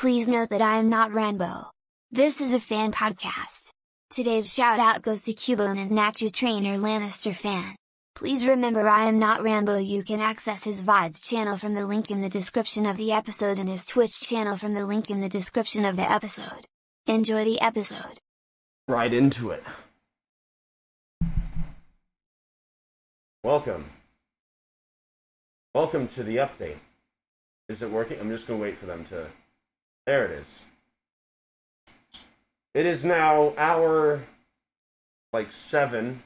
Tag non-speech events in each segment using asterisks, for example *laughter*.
Please note that I am not Ranboo. This is a fan podcast. Today's shout out goes to Cubone and Nacho Trainer Lannister fan. Please remember I am not Ranboo you can access his VODs channel from the link in the description of the episode and his Twitch channel from the link in the description of the episode. Enjoy the episode. right into it. Welcome. Welcome to the update. Is it working? I'm just going to wait for them to. There it is. It is now hour like 7.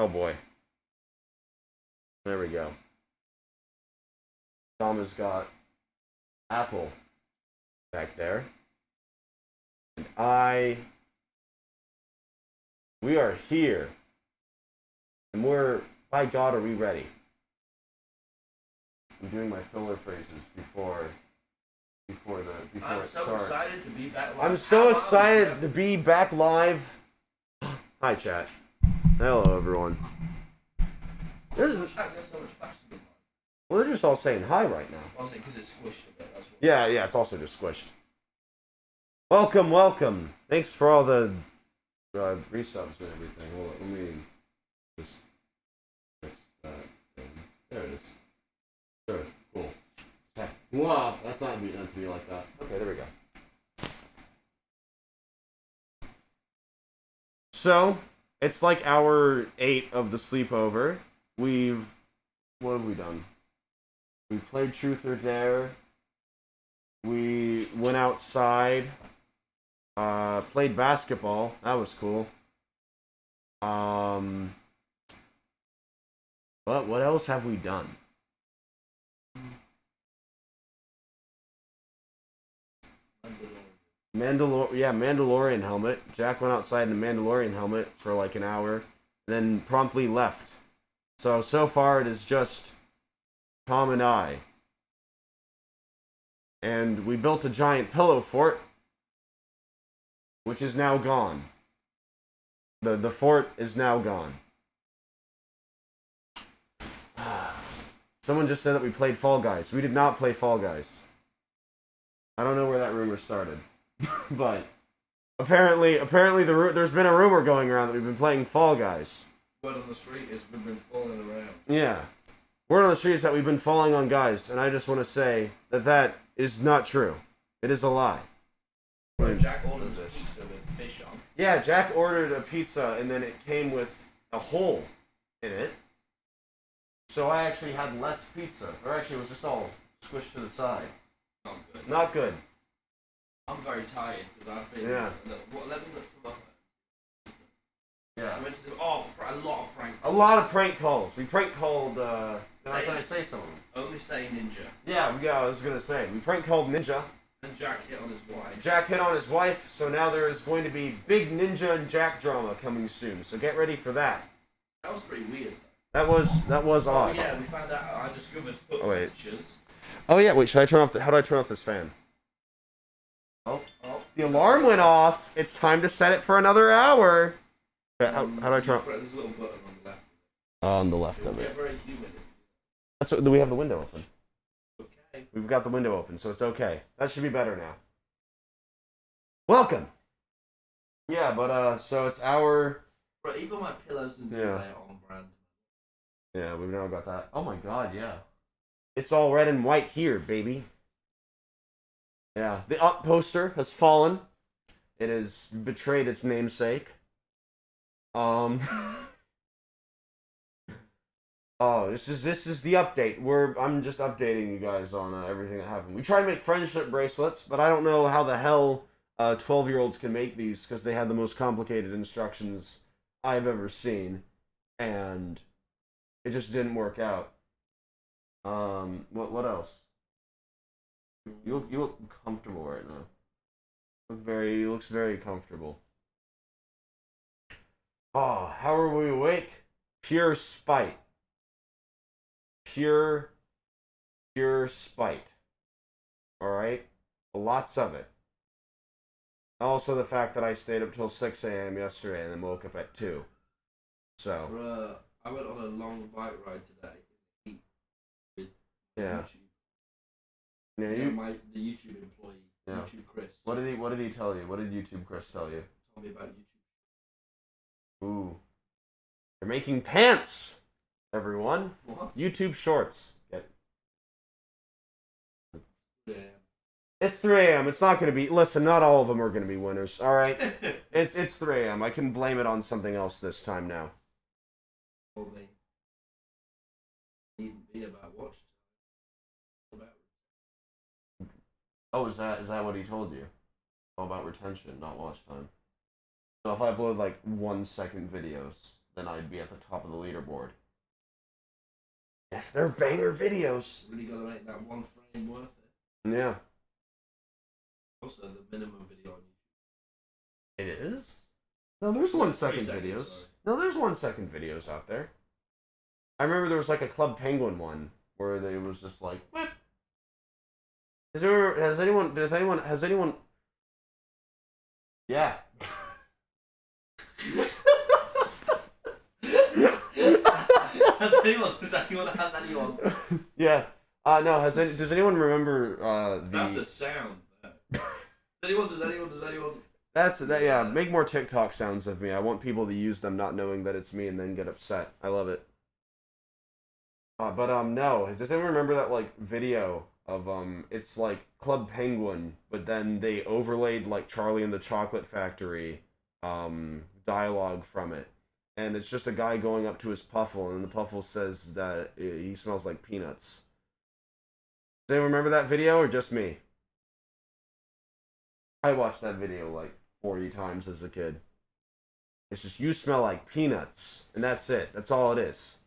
Oh boy. There we go. Tom has got Apple back there. And I we are here. And we're, by God, are we ready? I'm doing my filler phrases before, before the, before I'm it so starts. excited to be back. I'm live. so How excited to be back live. Hi, chat. Hello, everyone. This is, Chat goes so much faster than mine. well, they're just all saying hi right now. Well, is it because it's squished a bit? That's what. Yeah, yeah, it's also just squished. Welcome, welcome. Thanks for all the uh, resubs and everything. On, let me just fix that thing. There it is. Sure, cool. Okay. Wow, that's not meant to be like that. Okay, there we go. So, it's like hour eight of the sleepover. We've. What have we done? We played Truth or Dare. We went outside. Uh, played basketball. That was cool. Um. But what else have we done? Mandalor yeah, Mandalorian helmet. Jack went outside in a Mandalorian helmet for like an hour, then promptly left. So so far it is just Tom and I. And we built a giant pillow fort, which is now gone. The the fort is now gone. *sighs* Someone just said that we played Fall Guys. We did not play Fall Guys. I don't know where that rumor started, *laughs* but apparently, apparently the ru- there's been a rumor going around that we've been playing Fall Guys. Word on the street is we've been falling around. Yeah, word on the street is that we've been falling on guys, and I just want to say that that is not true. It is a lie. Bro, Jack ordered this pizza with fish on. Yeah, Jack ordered a pizza, and then it came with a hole in it. So I actually had less pizza, or actually it was just all squished to the side. Not good. Not good. I'm very tired because I've been. Yeah. Look, what, let me look from up. Yeah. I went to do oh pr- a lot of prank. A lot of prank calls. We prank called. Uh, did I, Say can I it. say something? Only say ninja. Yeah, yeah. I was gonna say we prank called Ninja. And Jack hit on his wife. Jack hit on his wife, so now there is going to be big Ninja and Jack drama coming soon. So get ready for that. That was pretty weird. That was that was Oh odd. yeah, we found out. I discovered foot Oh, wait. features. Oh yeah. Wait, should I turn off? The, how do I turn off this fan? The alarm went off. It's time to set it for another hour. How, Um, how do I turn? Press this little button on the left. On the left of it. That's what, we have the window open. Okay. We've got the window open, so it's okay. That should be better now. Welcome. Yeah, but uh, so it's our Bro, even my pillows and Yeah. on brand. yeah. We've now got that. Oh my god, yeah. It's all red and white here, baby. Yeah, the up poster has fallen. It has betrayed its namesake. Um. *laughs* oh, this is this is the update. We're I'm just updating you guys on uh, everything that happened. We tried to make friendship bracelets, but I don't know how the hell uh 12 year olds can make these because they had the most complicated instructions I've ever seen, and it just didn't work out. Um, what what else? You look you look comfortable right now. Look very he looks very comfortable. Oh, how are we awake? Pure spite. Pure pure spite. Alright? Lots of it. Also the fact that I stayed up till six AM yesterday and then woke up at two. So Bruh, I went on a long bike ride today. in the heat With Yeah. Yeah, Yeah, you. my the YouTube employee, Yeah. YouTube Chris, What did he? What did he tell you? What did YouTube Chris tell you? told me about YouTube. Ooh, they're making pants. Everyone, What? YouTube Shorts. Get Yeah. It's 3 a.m. It's not gonna be. Listen, not all of them are gonna be winners. All right. *laughs* It's it's 3 a.m. I can blame it on something else this time now. told me. Needn't be about watch Oh, is that is that what he told you? All about retention, not watch time. So if I upload like one second videos, then I'd be at the top of the leaderboard. If they're banger videos. really got to make that one frame worth it. Yeah. Also, the minimum video on YouTube. It is? No, there's one second seconds, videos. sorry. No, there's one second videos out there. I remember there was like a Club Penguin one where they was just like, "Whip." Is there? Has anyone? Does anyone? Has anyone? Yeah. has anyone? Has anyone? Has anyone? yeah. Uh, no. Has any, does anyone remember uh, the? That's a sound. Does anyone? Does anyone? Does anyone? That's that. Yeah. Make more TikTok sounds of me. I want people to use them, not knowing that it's me, and then get upset. I love it. Uh, but um, no. Does anyone remember that like video of um? It's like Club Penguin, but then they overlaid like Charlie and the Chocolate Factory, um, dialogue from it, and it's just a guy going up to his puffle, and the puffle says that uh, he smells like peanuts. Does anyone remember that video, or just me? I watched that video like 40 times as a kid. It's just you smell like peanuts, and that's it. That's all it is.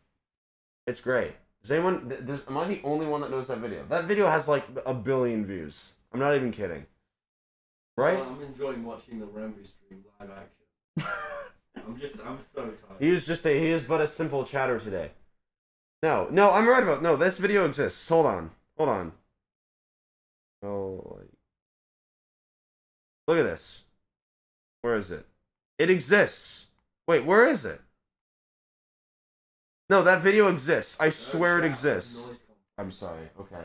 It's great. Does anyone? am I the only one that knows that video? That video has like a billion views. I'm not even kidding. Right? Well, I'm enjoying watching the Ranboo stream live action. *laughs* I'm just. I'm so tired. he is just a. He is but a simple chatter today. No, no, I'm right about. No, this video exists. Hold on, hold on. Oh, look at this. Where is it? It exists. Wait, where is it? No, that video exists. I swear it exists. I'm sorry. Okay.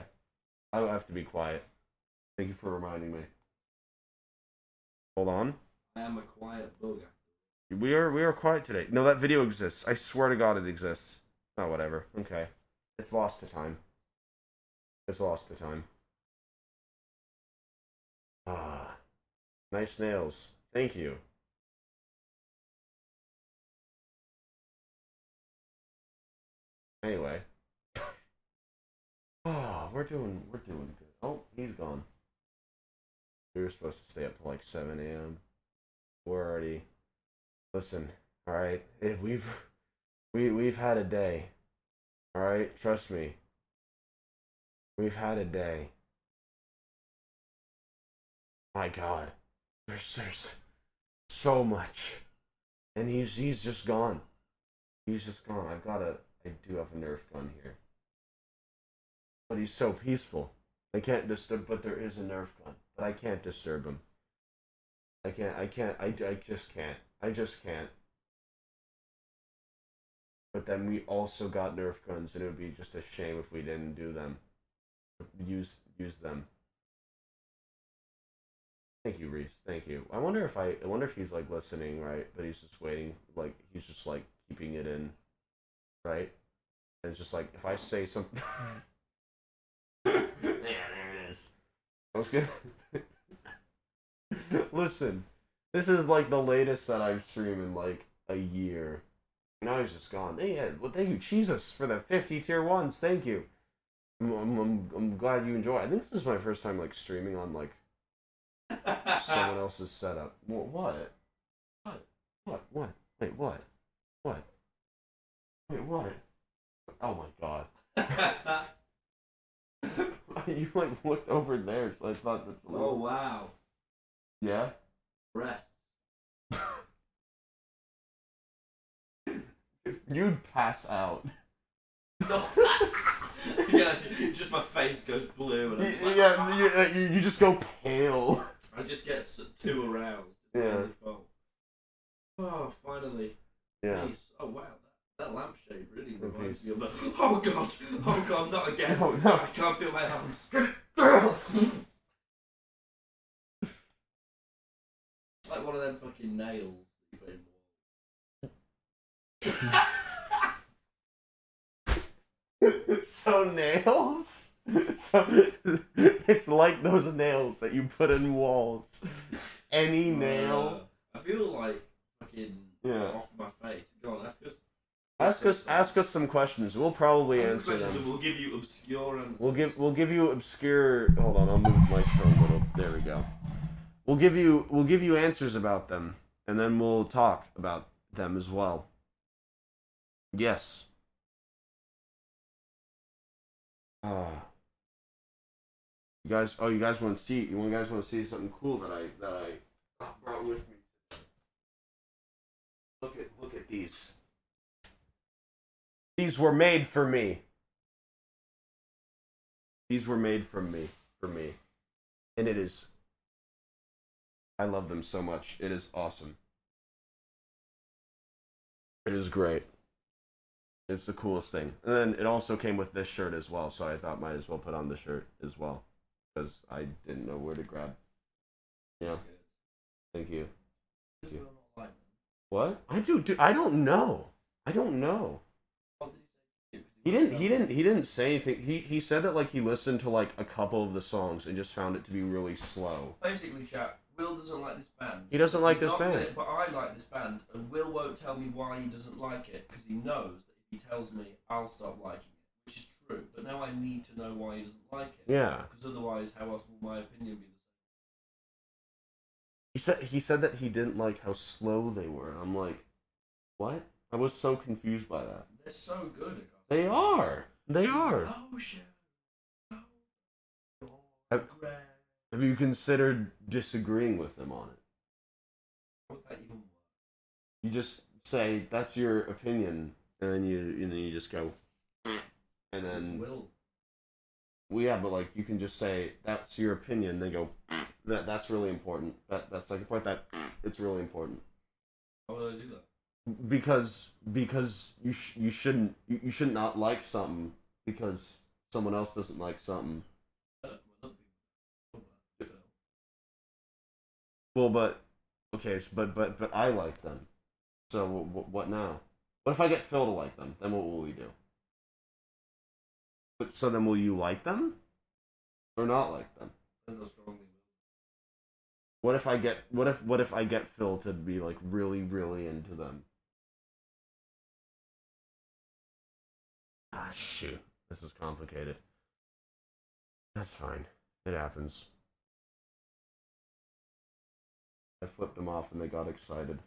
I have to be quiet. Thank you for reminding me. Hold on. I am a quiet booger. We are we are quiet today. No, that video exists. I swear to God, it exists. Oh, whatever. Okay, it's lost to time. It's lost to time. Ah, nice nails. Thank you. Anyway. Oh, *sighs* we're doing we're doing good. Oh, he's gone. We were supposed to stay up till like seven a.m. We're already. Listen, all right. We've we we've had a day. All right, trust me. We've had a day. My God, there's there's so much, and he's he's just gone. He's just gone. I've got a I do have a Nerf gun here, but he's so peaceful. I can't disturb. But there is a Nerf gun, but I can't disturb him. I can't. I can't. I, I just can't. I just can't. But then we also got Nerf guns, and it would be just a shame if we didn't do them. Use use them. Thank you, Reese. Thank you. I wonder if I. I wonder if he's like listening, right? But he's just waiting. Like he's just like keeping it in, right? And it's just like if I say something. *laughs* yeah, there it is. I was gonna. *laughs* Listen, this is like the latest that I've streamed in like a year. Now he's just gone. Hey, yeah, well, thank you, Jesus, for the 50 tier ones. Thank you. I'm, I'm, I'm, I'm glad you enjoy. I think this is my first time like streaming on like *laughs* someone else's setup. What? What? What? What? Wait, what? What? Wait, what? Oh my god. *laughs* you like looked over there, so I thought that's a little... oh wow. Yeah? Breasts. *laughs* You'd pass out. *laughs* yeah, just my face goes blue and I'm just like, yeah, you, uh, you, you just go pale. I just get too aroused. Yeah. Oh, finally. Yeah. Oh wow, that, lampshade really reminds me of a. Oh god! Oh god! Not again! No, *laughs* no. I can't feel my arms. It's like one of them fucking nails you put in the wall. so nails. So it's like those nails that you put in walls. Any nail. Uh, I feel like fucking Yeah. off my face. Go on, ask us. Ask us. Ask us some questions. We'll probably answer them. We'll give you obscure answers. We'll give we'll give you obscure. Hold on, I'll move my phone a little. There we go. We'll give you we'll give you answers about them, and then we'll talk about them as well. Yes. Ah. You guys, oh, you guys want to see? You guys want to see something cool that I that I brought with me? Look at look at these. These were made for me. These were made from me, for me. And it is. I love them so much. It is awesome. It is great. It's the coolest thing. And then it also came with this shirt as well, so I thought might as well put on the shirt as well. Because I didn't know where to grab. Yeah, thank you. Just will not like them. What? I do, do I don't know. I don't know. He didn't. He didn't. He didn't say anything. He he said that like he listened to like a couple of the songs and just found it to be really slow. Basically, chat. Will doesn't like this band. He doesn't like He's this not band. it, but I like this band, and Will won't tell me why he doesn't like it because he knows that if he tells me, I'll stop liking it, which is true. But now I need to know why he doesn't like it. Yeah. Because otherwise, how else will my opinion be the same? He said he said that he didn't like how slow they were. I'm like, what? I was so confused by that. They're so good. At They are. They are. Have- Have you considered disagreeing with them on it? How would that even work? You just say that's your opinion, and then you and then you just go, and then Will. well, yeah, but like you can just say that's your opinion. Then go, that that's really important. That that's like a point that it's really important. How would I do that? Because because you sh- you shouldn't you, you should not like something because someone else doesn't like something. Well, but okay, so, but but but I like them. So w- w- what now? What if I get Phil to like them? Then what will we do? But so then will you like them or not like them? What if I get what if what if I get Phil to be like really really into them? Ah shoot, this is complicated. That's fine. It happens. I flipped them off and they got excited.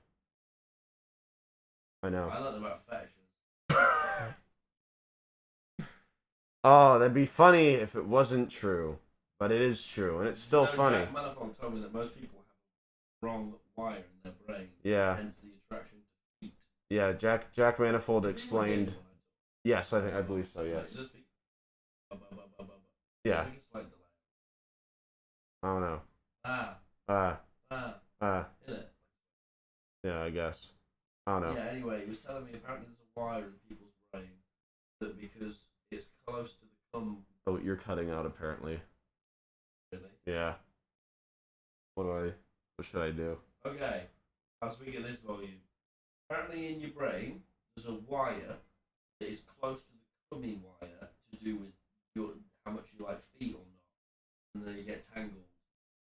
I know. I learned about fetishes. *laughs* oh, that'd be funny if it wasn't true, but it is true, and it's still You know, funny. Jack Manifold told me that most people have wrong wire in their brain, Yeah, hence the attraction to feet. yeah. Jack Jack Manifold explained. Yes, I think I believe so. Yes. Yeah. It's like it's like the I don't know. ah Uh, ah uh, in yeah, I guess. I don't know. Yeah. Anyway, he was telling me apparently there's a wire in people's brain that because it's close to the cum, Oh, you're cutting out apparently. really. Yeah. What do I? What should I do? Okay, I'll speak at this volume. Apparently, in your brain, there's a wire that is close to the cummy wire to do with your how much you like feet or not, and then you get tangled,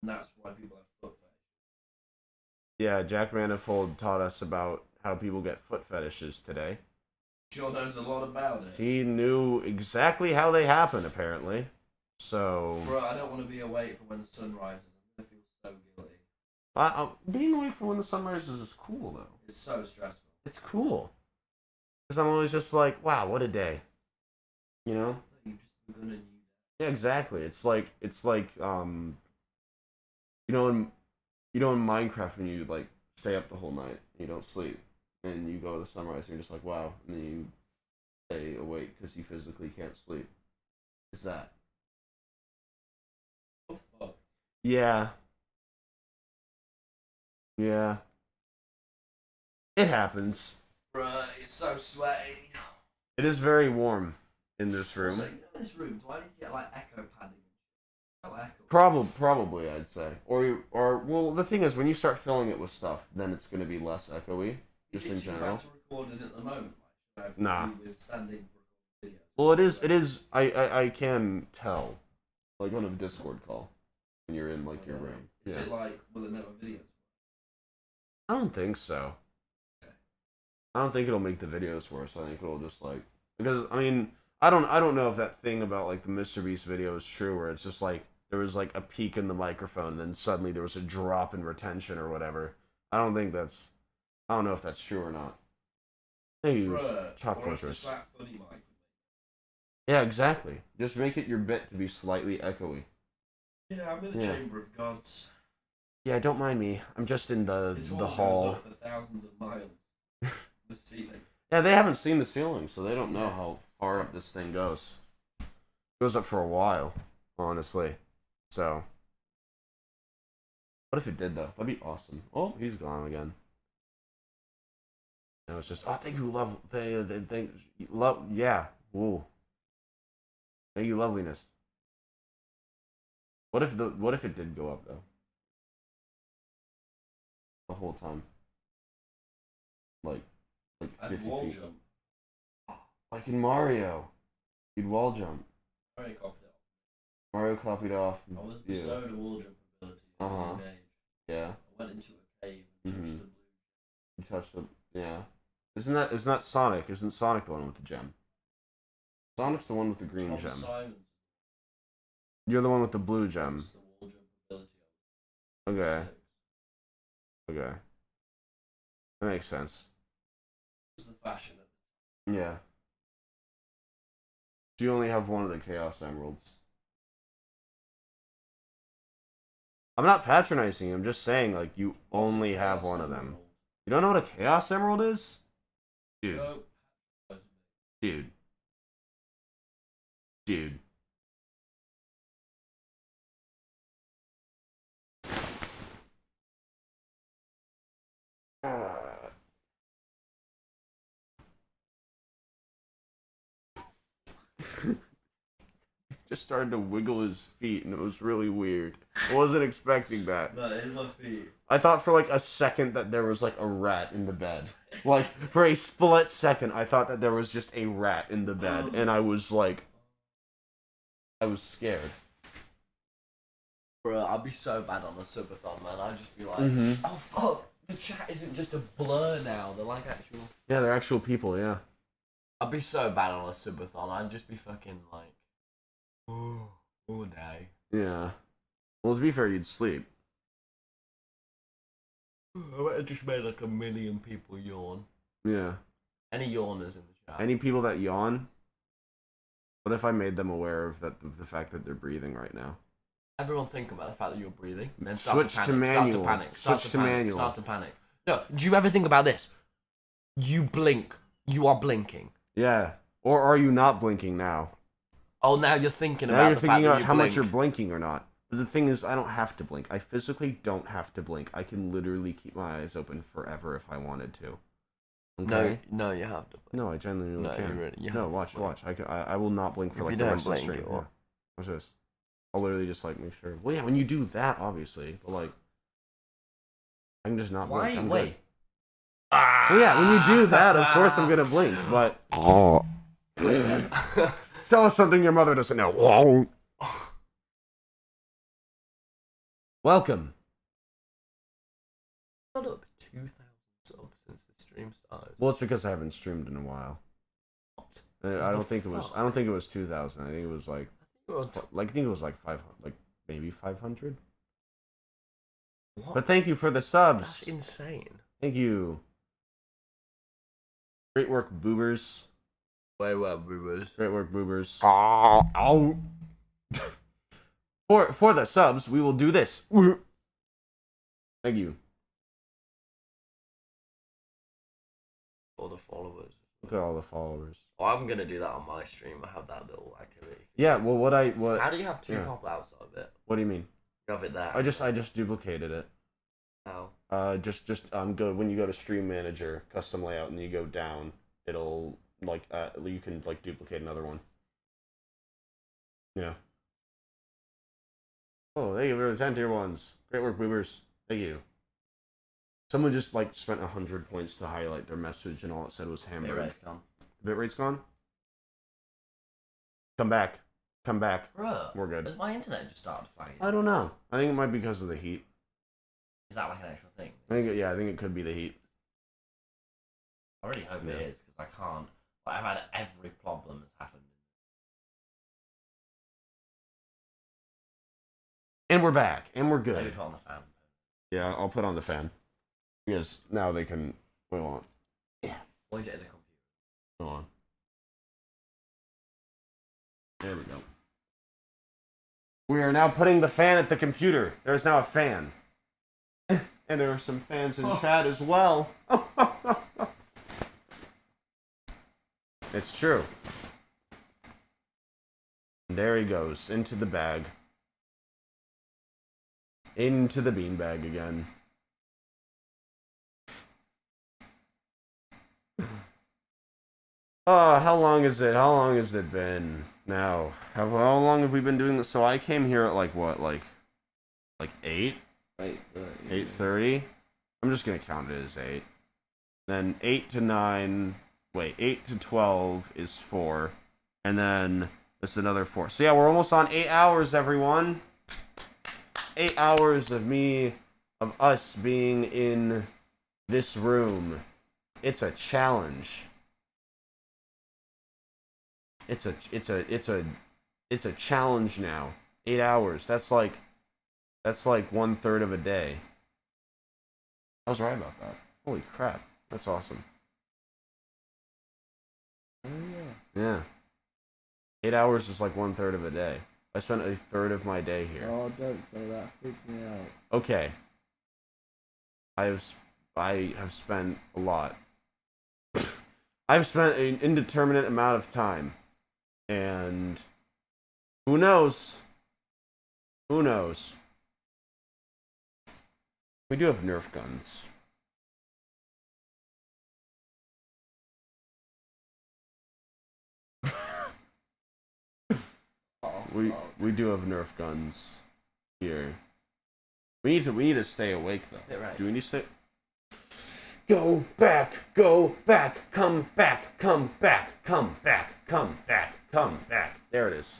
and that's why people have foot fetish. Yeah, Jack Manifold taught us about how people get foot fetishes today. Sure knows a lot about it. He knew exactly how they happen, apparently. So, Bro, I don't want to be awake for when the sun rises. I'm gonna feel so guilty. I, I, being awake for when the sun rises is cool, though. It's so stressful. It's cool. Because I'm always just like, wow, what a day. You know? You've just begun a new day. Yeah, exactly. It's like it's like um you know in you know in Minecraft when you like stay up the whole night, you don't sleep, and you go to the sunrise and you're just like, wow, and then you stay awake because you physically can't sleep. Is that? Oh fuck. Yeah. Yeah. It happens. Bruh, it's so sweaty. It is very warm in this So, room. you know, this room, do I need to get like echo padding? Oh, echo. Probably, probably, I'd say. Or, you, or well, the thing is, when you start filling it with stuff, then it's going to be less echoey. Is just in general. bad to record it at the moment? Like, Nah. be With standing for video. Well, it is. It is. I, I, I can tell, like on a Discord call, when you're in like your oh, room. Is Yeah. it like will it never videos? I don't think so. I don't think it'll make the videos worse. I think it'll just like because I mean I don't I don't know if that thing about like the Mr. Beast video is true where it's just like there was like a peak in the microphone and then suddenly there was a drop in retention or whatever. I don't think that's I don't know if that's true or not. Thank you. Bruh, Chalk or if Fortress. it's that funny mic. Yeah, exactly. Just make it your bit to be slightly echoey. Yeah, I'm in the Yeah. chamber of gods. Yeah, don't mind me. I'm just in the This the hall. *laughs* the ceiling. Yeah, they haven't seen the ceiling, so they don't know how far up this thing goes. It goes up for a while, honestly. So, what if it did though? That'd be awesome. Oh, he's gone again. And was just, oh, thank you, love, thank, thank, thank love, yeah, woo. Thank you, loveliness. What if the, what if it did go up though? The whole time. Like, like fifty wall feet. jump. Like in Mario, you'd wall jump. Very copied off. Mario copied off. I was Yeah, bestowed a wall jump ability young age. yeah. I went into a cave and touched Mhm. the blue. You touched the yeah. Isn't that isn't that Sonic? Isn't Sonic the one with the gem? Sonic's the one with the green Tom gem. Simons You're the one with the blue gem. the wall jump ability. Okay, okay. That makes sense. It was the fashion Yeah. Do you only have one of the Chaos Emeralds? I'm not patronizing you. I'm just saying, like, you What's only have one of them. You don't know what a Chaos Emerald is? Dude. Dude. Dude. Just started to wiggle his feet and it was really weird. I wasn't expecting that. No, it's my feet. I thought for like a second that there was like a rat in the bed. Like for a split second, I thought that there was just a rat in the bed, *gasps* and I was like, I was scared. Bro, I'd be so bad on the subathon, man. I'd just be like, Mhm. oh fuck, the chat isn't just a blur now. They're like actual. Yeah, they're actual people. Yeah. I'd be so bad on a subathon. I'd just be fucking like, oh, all day. Yeah. Well, to be fair, you'd sleep. I just made like a million people yawn. Yeah. Any yawners in the chat? Any people that yawn. What if I made them aware of that the fact that they're breathing right now? Everyone think about the fact that you're breathing. Then start Switch to to panic. Start to panic. Start Switch to to panic. manual. Start to panic. No, do you ever think about this? You blink. You are blinking. Yeah. Or are you not blinking now? Oh, now you're thinking Now about you're the thinking about how blink. much you're blinking or not. But the thing is, I don't have to blink. I physically don't have to blink. I can literally keep my eyes open forever if I wanted to. No, Okay? no, you have to. No, I genuinely No, can. you really- you no, watch, watch. I, can, I, I will not blink for If like you the don't rest of the stream. Yeah. Watch this. I'll literally just like make sure. Well, yeah, when you do that, obviously, but like, I can just not Why? blink. I'm Wait. good. Well, yeah, when you do that, of course I'm gonna blink. But *laughs* *laughs* tell us something your mother doesn't know. *laughs* Welcome. Got up 2,000 subs since the stream started. Well, it's because I haven't streamed in a while. Uh, I don't think it was. I don't think it was two thousand. I think it was like, You're on top. like I think it was like 500, like maybe five hundred. What? But thank you for the subs. That's subs. insane. Thank you. Great work, boobers. Way well, boobers. Great work, boobers. Ow. for for the subs, we will do this. Thank you. All the followers. Look at all the followers. Oh, I'm gonna do that on my stream. I have that little activity. Yeah. Well, what I what? How do you have two Yeah. pop outs of it? what do you mean? You have it there. I just I just duplicated it. How? Uh, Uh, just just um go when you go to Stream Manager, custom layout, and you go down, it'll like uh you can like duplicate another one. Yeah. Oh, thank you for the ten tier ones. Great work, boomers. Thank you. Someone just like spent a hundred points to highlight their message, and all it said was Bit hamburger. rate's gone. Bitrate's gone. Come back. Come back. Bruh, We're good. Has my internet just started flagging? I don't know. I think it might be because of the heat. Is that like an actual thing? I think it, yeah, I think it could be the heat. I really hope Yeah. it is because I can't. Like, I've had every problem that's happened. And we're back, and we're good. put on the fan. Yeah, I'll put on the fan because now they can. Wait, hold on. Point it at the computer. Hold on. There we go. We are now putting the fan at the computer. There is now a fan. *laughs* And there are some fans in Oh. chat as well. *laughs* it's true. There he goes, into the bag. Into the beanbag again. Oh, how long is it? How long has it been now? How, how long have we been doing this? So I came here at like what, like, like eight, eight thirty. I'm just gonna count it as eight. Then eight to nine. Wait, eight to twelve is four, and then that's another four. So yeah, we're almost on eight hours, everyone. Eight hours of me, of us being in this room. It's a challenge. It's a it's a it's a it's a challenge now. Eight hours. That's like that's like one third of a day. I was right about that. Holy crap. That's awesome. Oh, Yeah. Eight hours is like one third of a day. I spent a third of my day here. Oh, don't say that. Freaks me out. Okay. I have I have spent a lot. *sighs* I've spent an indeterminate amount of time. And who knows? Who knows? We do have Nerf guns. Oh, We we do have Nerf guns here. We need to we need to stay awake though. Bit right. Do we need to stay? Go back, go back, come back, come back, come back, come back, come back. There it is.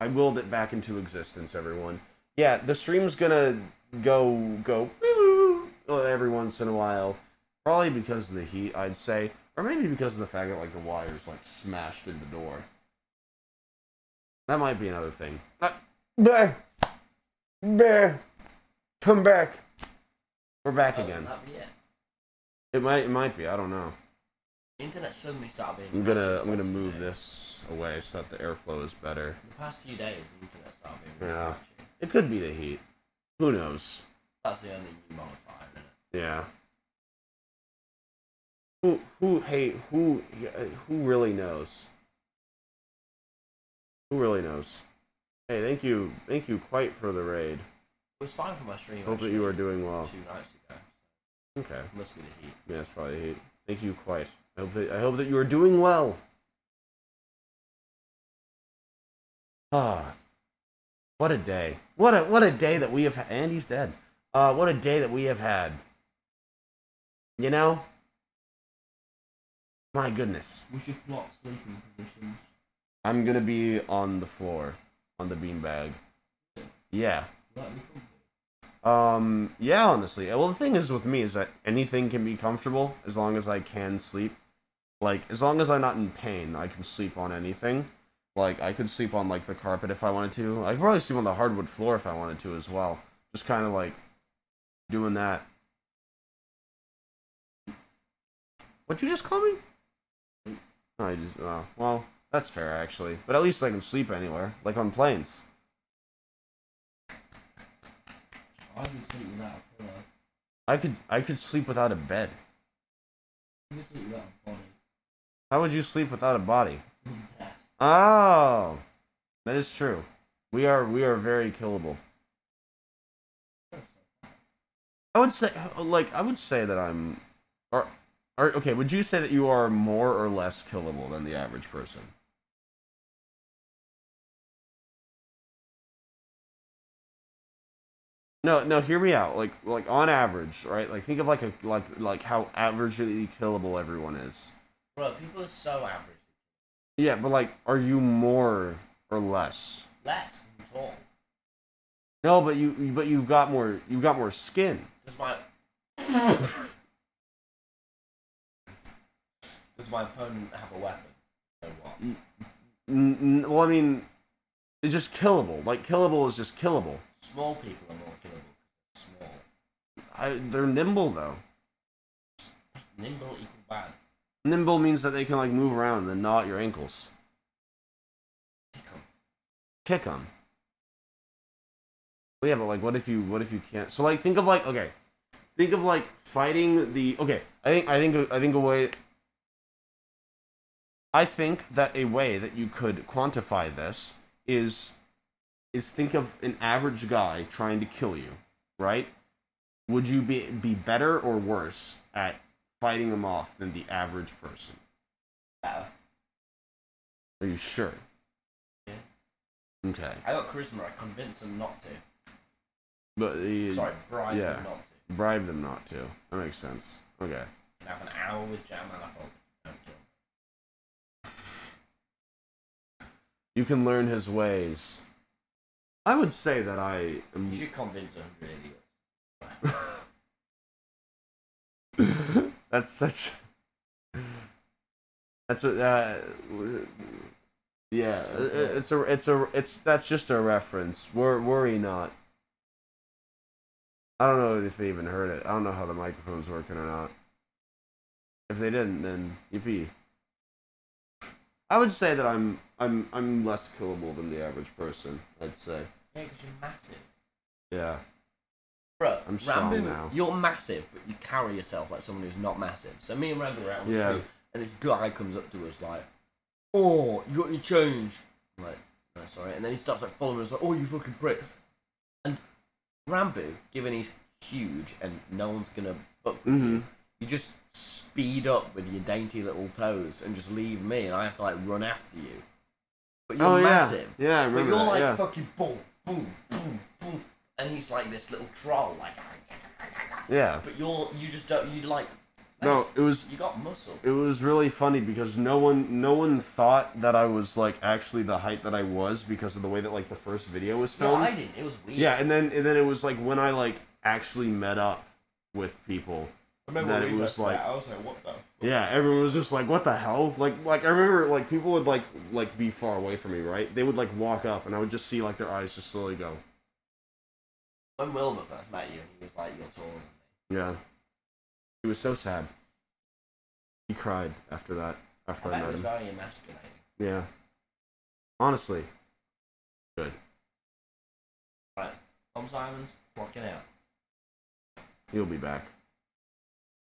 I willed it back into existence, everyone. Yeah, the stream's gonna go go every once in a while. Probably because of the heat, I'd say, or maybe because of the fact that like the wires like smashed in the door. That might be another thing. Uh, bear, bear, come back. We're back Oh, again. That'd it. It might, it might be. I don't know. The internet suddenly started being. I'm gonna, I'm gonna move this away so that the airflow is better. The past few days, the internet started being Yeah. ratchet. It could be the heat. Who knows? That's the only new modifier, isn't it? Yeah. Who, who, hey, who, who really knows? Who really knows? Hey, thank you, thank you quite for the raid. It was fine for my stream. Hope that you are doing well. Two nights ago. Okay. Must be the heat. Yeah, it's probably heat. Thank you quite. I hope that I hope that you are doing well. Ah, what a day! What a what a day that we have. had. Andy's dead. Uh, what a day that we have had. You know. My goodness, We should block sleeping positions. I'm gonna be on the floor, on the beanbag. Yeah. Um, yeah, honestly. Well, the thing is with me is that anything can be comfortable as long as I can sleep. Like, as long as I'm not in pain, I can sleep on anything. Like, I could sleep on, like, the carpet if I wanted to. I could probably sleep on the hardwood floor if I wanted to as well. Just kind of, like, doing that. What'd you just call me? I just, oh, well, that's fair, actually. But at least I can sleep anywhere. Like on planes. I can sleep without a pillow. I could, I could sleep without a bed. I can sleep without a body. How would you sleep without a body? *laughs* Oh, that is true. We are we are very killable. I would say, like, I would say that I'm, or, or okay, would you say that you are more or less killable than the average person? No, no, hear me out. Like, like on average, right? Like, think of like a like like how averagely killable everyone is. Bro, people are so average. Yeah, but like, are you more or less? Less than tall. No, but you, but you've got more. You've got more skin. Does my Does my opponent have a weapon? So what? N- n- well, I mean, it's just killable. Like, killable is just killable. Small people are more. I, they're nimble though. Nimble equal bad. Nimble means that they can like move around and then gnaw at your ankles. Kick 'em. Kick them. Well, yeah, but like, what if you, what if you can't? So like, think of like, okay, think of like fighting the. Okay, I think, I think, I think a way. I think that a way that you could quantify this is, is think of an average guy trying to kill you, right? Would you be be better or worse at fighting them off than the average person? Better. Are you sure? Yeah. Okay. I got charisma. I convinced them not to. But the, Sorry, bribe yeah. them not to. bribe them not to. That makes sense. Okay. Can have an hour with Jam and I thought, don't kill. You can learn his ways. I would say that I am. You should convince hundred idiots. *laughs* that's such. That's a. Uh, yeah, it's a. It's a. It's that's just a reference. Wor- worry not. I don't know if they even heard it. I don't know how the microphone's working or not. If they didn't, then yippee. I would say that I'm I'm I'm less killable than the average person. I'd say. Yeah, because you're massive. Yeah. Bro, I'm Rambo, now. you're massive, but you carry yourself like someone who's not massive. So me and Ranboo are out on the Yeah. street, and this guy comes up to us like, "Oh, you got any change?" I'm like, "No, sorry." And then he starts like following us like, "Oh, you fucking prick!" And Ranboo, given he's huge and no one's gonna fuck with Mhm. you, you just speed up with your dainty little toes and just leave me, and I have to like run after you. But you're Oh, massive. Yeah, I But remember you're that, like yeah. fucking boom, boom, boom, and he's like this little troll, like. Yeah. But you're you just don't you like. No, it was You got muscle. it was really funny because no one no one thought that I was like actually the height that I was because of the way that like the first video was No, filmed. I didn't. It was weird. yeah, and then and then it was like when I like actually met up with people. I remember that it was like I was like, what the? yeah, everyone was just like, "What the hell?" Like, like I remember, like people would like like be far away from me, right? They would like walk up, and I would just see like their eyes just slowly go. When Wilbur first met you, he was like, "You're taller than me." Yeah, he was so sad. He cried after that. After I I, met was him. very emasculating. Yeah. Honestly, good. Right, Tom Simons clocking out. He'll be back.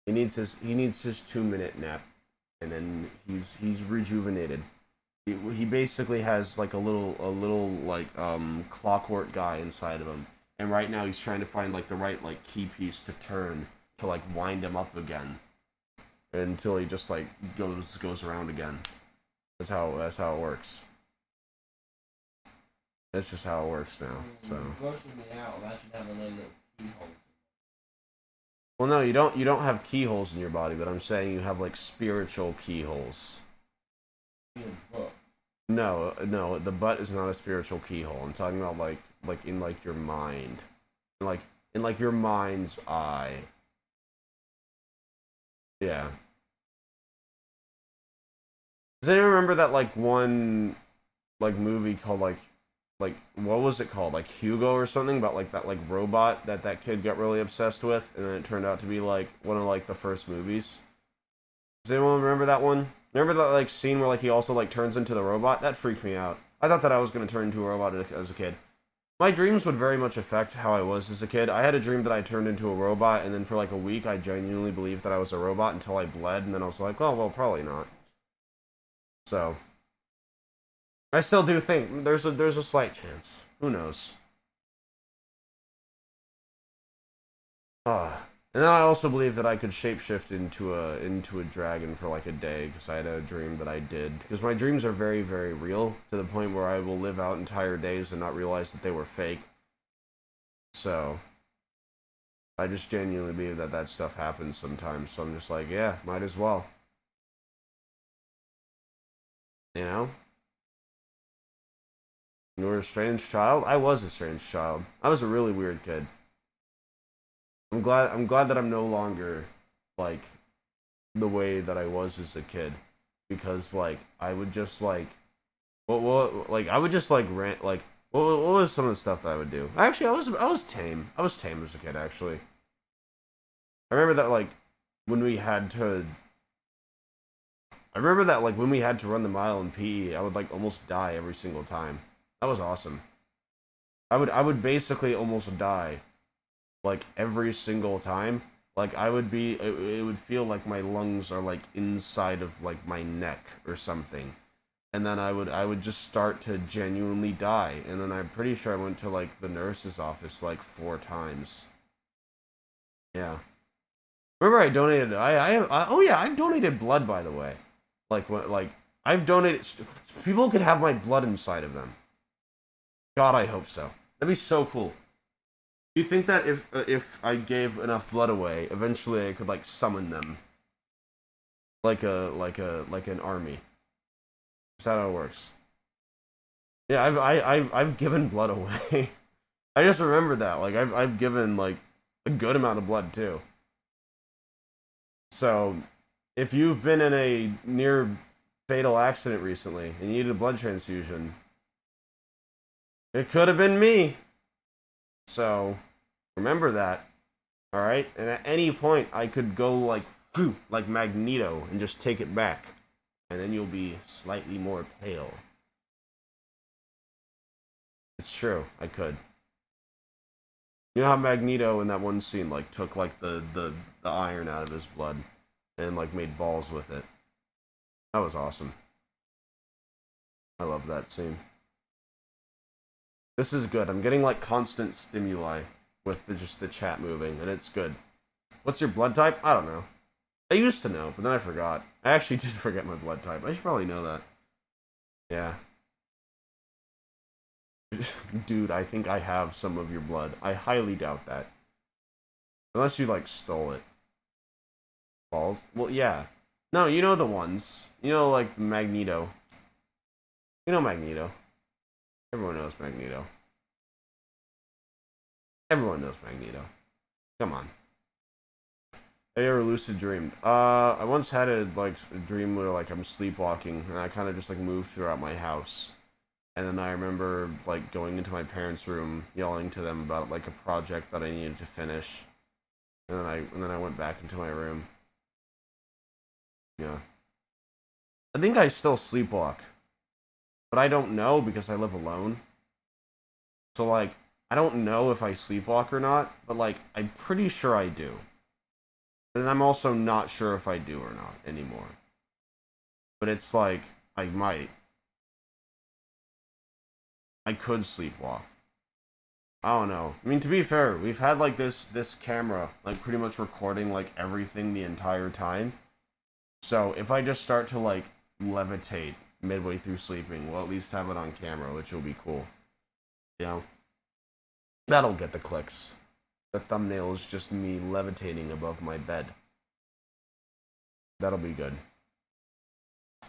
He needs his he needs his two minute nap, and then he's he's rejuvenated. He, he basically has like a little a little like um clockwork guy inside of him, and right now he's trying to find like the right like key piece to turn to like wind him up again, until he just like goes goes around again. That's how that's how it works. That's just how it works now. So. Grossing me out. Imagine having a little keyhole. Well, no, you don't. You don't have keyholes in your body, but I'm saying you have like spiritual keyholes. in your butt. No, uh, no, the butt is not a spiritual keyhole. I'm talking about like, like in like your mind, like in like your mind's eye. Yeah. Does anyone remember that like one, like movie called like, like what was it called? Like Hugo or something about like that like robot that that kid got really obsessed with, and then it turned out to be like one of like the first movies. Does anyone remember that one? Remember that like scene where like he also like turns into the robot? That freaked me out. I thought that I was gonna turn into a robot as a kid. My dreams would very much affect how I was as a kid. I had a dream that I turned into a robot, and then for like a week, I genuinely believed that I was a robot until I bled, and then I was like, oh well, probably not. So, I still do think there's a there's a slight chance. Who knows? Ah. And then I also believe that I could shapeshift into a into a dragon for like a day because I had a dream that I did. Because my dreams are very very real to the point where I will live out entire days and not realize that they were fake. So I just genuinely believe that that stuff happens sometimes. So I'm just like, yeah, might as well. You know? You were a strange child? I was a strange child. I was a really weird kid. I'm glad I'm glad that I'm no longer like the way that I was as a kid because like I would just like what what like I would just like rant like what, what was some of the stuff that I would do? Actually, I was I was tame. I was tame as a kid actually. I remember that like when we had to I remember that like when we had to run the mile in PE, I would like almost die every single time. That was awesome. I would I would basically almost die like every single time like i would be it, it, would feel like my lungs are like inside of like my neck or something. And then i would i would just start to genuinely die. And then i'm pretty sure i went to like the nurse's office like four times. Yeah. Remember i donated i i, I oh yeah i've donated blood by the way. Like what like i've donated people could have my blood inside of them. God i hope so. That'd be so cool do you think that if uh, if I gave enough blood away, eventually I could like summon them, like a like a like an army? Is that how it works? Yeah, I've I, I've I've given blood away. *laughs* I just remember that. Like I've I've given like a good amount of blood too. So, if you've been in a near fatal accident recently and you needed a blood transfusion, it could have been me. So remember that. All right, and at any point I could go like like Magneto and just take it back, and then you'll be slightly more pale. It's true, I could. You know how Magneto in that one scene like took like the the, the iron out of his blood and like made balls with it. That was awesome. I love that scene. This is good. I'm getting like constant stimuli with the, just the chat moving, and it's good. What's your blood type? I don't know. I used to know, but then I forgot. I actually *laughs* did forget my blood type. I should probably know that. Yeah. *laughs* Dude, I think I have some of your blood. I highly doubt that. Unless you, like, stole it. Balls? Well, yeah. No, you know the ones. You know, like, Magneto. You know Magneto. Everyone knows Magneto. Everyone knows Magneto. Come on. Have you ever lucid dreamed? Uh, I once had a like a dream where like I'm sleepwalking and I kind of just like moved throughout my house, and then I remember like going into my parents' room, yelling to them about like a project that I needed to finish, and then I and then I went back into my room. Yeah. I think I still sleepwalk. But I don't know because I live alone. So, like, I don't know if I sleepwalk or not, but, like, I'm pretty sure I do. And I'm also not sure if I do or not anymore. But it's like, I might. I could sleepwalk. I don't know. I mean, to be fair, we've had like this this camera like pretty much recording like everything the entire time. So if I just start to like levitate midway through sleeping. We'll at least have it on camera, which will be cool. You know? That'll get the clicks. The thumbnail is just me levitating above my bed. That'll be good.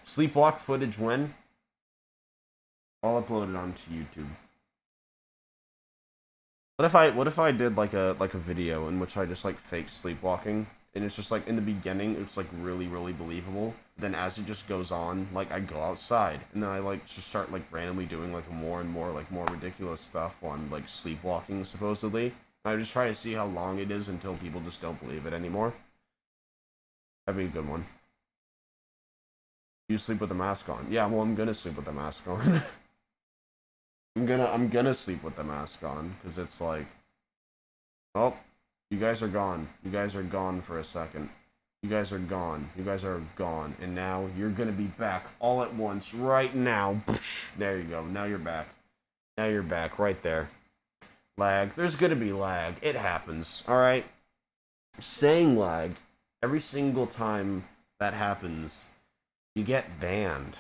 Sleepwalk footage when? I'll upload it onto YouTube. What if I what if I did like a like a video in which I just like fake sleepwalking and it's just like in the beginning it's like really really believable then as it just goes on like i go outside and then i like just start like randomly doing like more and more like more ridiculous stuff on like sleepwalking supposedly. I just try to see how long it is until people just don't believe it anymore. That'd be a good one. You sleep with the mask on. Yeah well i'm gonna sleep with the mask on. *laughs* I'm gonna i'm gonna sleep with the mask on because it's like oh, you guys are gone. You guys are gone for a second. You guys are gone. You guys are gone. And now you're going to be back all at once right now. *laughs* There you go. Now you're back. Now you're back right there. Lag. There's going to be lag. It happens. All right? saying lag, every single time that happens, you get banned.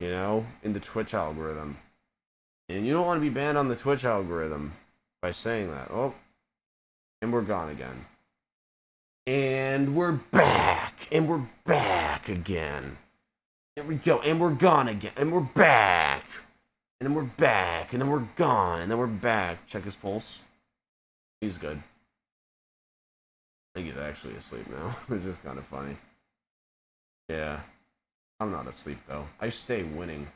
You know, in the Twitch algorithm. And you don't want to be banned on the Twitch algorithm by saying that. Oh, and we're gone again. And we're back. And we're back again. There we go. And we're gone again. And we're back. And then we're back. And then we're gone. And then we're back. Check his pulse. He's good. I think he's actually asleep now, which is kind of funny. Yeah. I'm not asleep though. I stay winning.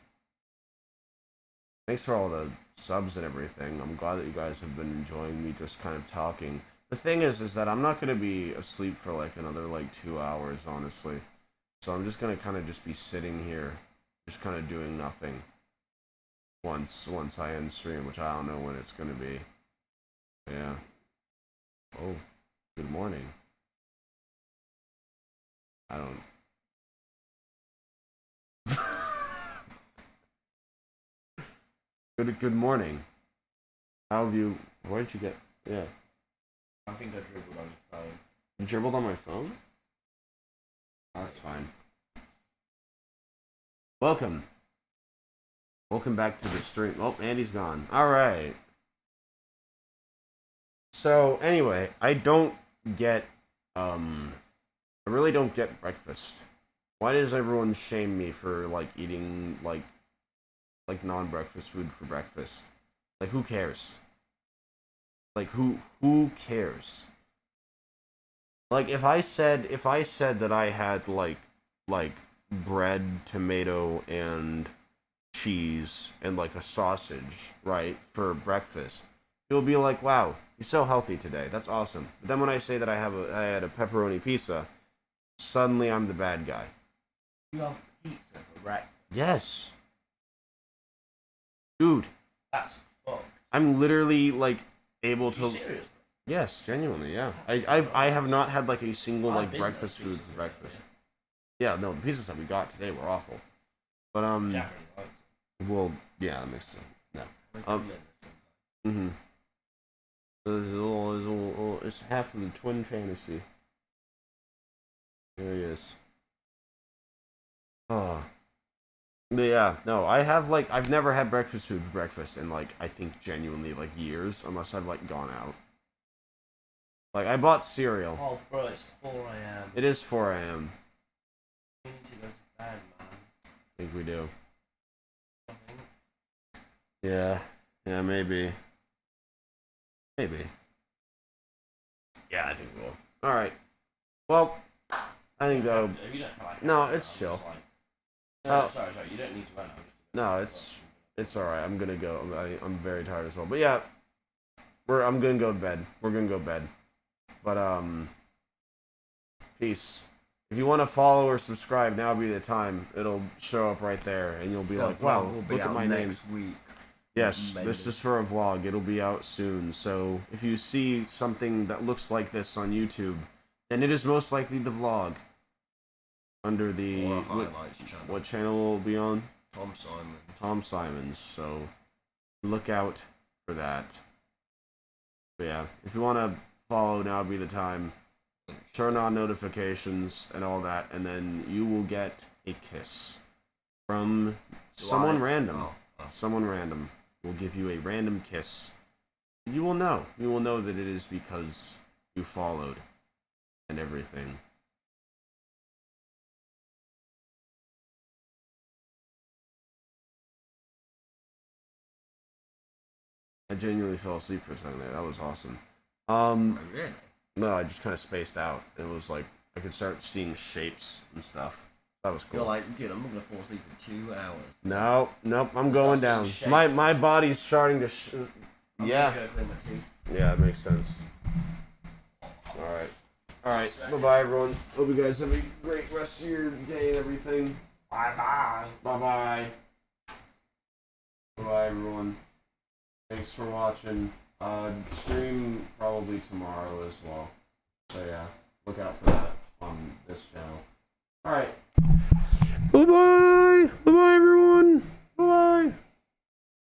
Thanks for all the subs and everything. I'm glad that you guys have been enjoying me just kind of talking. The thing is, is that I'm not gonna be asleep for like another like two hours, honestly. So I'm just gonna kind of just be sitting here, just kind of doing nothing. Once once I end stream, which I don't know when it's gonna be. Yeah. Oh, good morning. I don't. *laughs* good good morning. How have you? Where'd you get? Yeah. I think I dribbled on your phone. You dribbled on my phone? That's fine. Welcome. Welcome back to the stream. Oh, Andy's gone. Alright. So, anyway, I don't get, um, I really don't get breakfast. Why does everyone shame me for, like, eating, like, like non-breakfast food for breakfast? Like, who cares? Like, who, who cares? Like if I said if I said that I had like like bread, tomato and cheese and like a sausage, right, for breakfast, you'll be like, "Wow, you're so healthy today. That's awesome." But then when I say that I have a I had a pepperoni pizza, suddenly I'm the bad guy. You have pizza for breakfast. Yes. Dude, That's fucked. I'm literally like able to? Yes, genuinely, yeah. I I've I have not had like a single like breakfast food for breakfast. Yeah, no, the pizzas that we got today were awful. But um, Jack really liked it. well, yeah, that makes sense. No. Um, could live it sometime. Mm-hmm. So there's a little, there's a little- it's half of the twin fantasy. There he is. Oh. But yeah, no, I have like I've never had breakfast food for breakfast in like I think genuinely like years, unless I've like gone out. Like I bought cereal. Oh, bro, it's 4 a.m. It is 4 a.m. We need to go to bed, man. I think we do. Think. Yeah. Yeah, maybe. Maybe. Yeah, I think we'll. All right. Well, I think that'll. If you don't like No, it's chill. Just No, no, Oh. sorry, sorry. You don't need to run. I'm No, it's it's all right. I'm gonna go. I'm, I, I'm very tired as well. But yeah, we're. I'm gonna go to bed. We're gonna go to bed. But um, peace. If you want to follow or subscribe, now would be the time. It'll show up right there, and you'll be The like, "Wow, vlog will be look at out my name." next week. Yes, Maybe. this is for a vlog. It'll be out soon. So if you see something that looks like this on YouTube, then it is most likely the vlog. Under the what, channel. what channel will be on? Tom Simon. Tom Simons. So look out for that. But yeah, if you want to follow, now would be the time. Turn on notifications and all that, and then you will get a kiss from Do someone I? random. Oh, oh. Someone random will give you a random kiss. You will know. You will know that it is because you followed and everything. I genuinely fell asleep for a second there. That was awesome. Um, Oh, really? no, I just kind of spaced out. It was like I could start seeing shapes and stuff. That was cool. You're like, dude, I'm not gonna fall asleep for two hours. No, nope, I'm going down. My my body's starting to. Sh- I'm yeah, go clean my teeth. yeah, that makes sense. All right, all right. Bye bye, everyone. Hope you guys have a great rest of your day and everything. Bye bye. Bye bye. Bye bye, everyone. Thanks for watching. Uh, stream probably tomorrow as well. So yeah, look out for that on this channel. All right. Bye bye. Bye bye.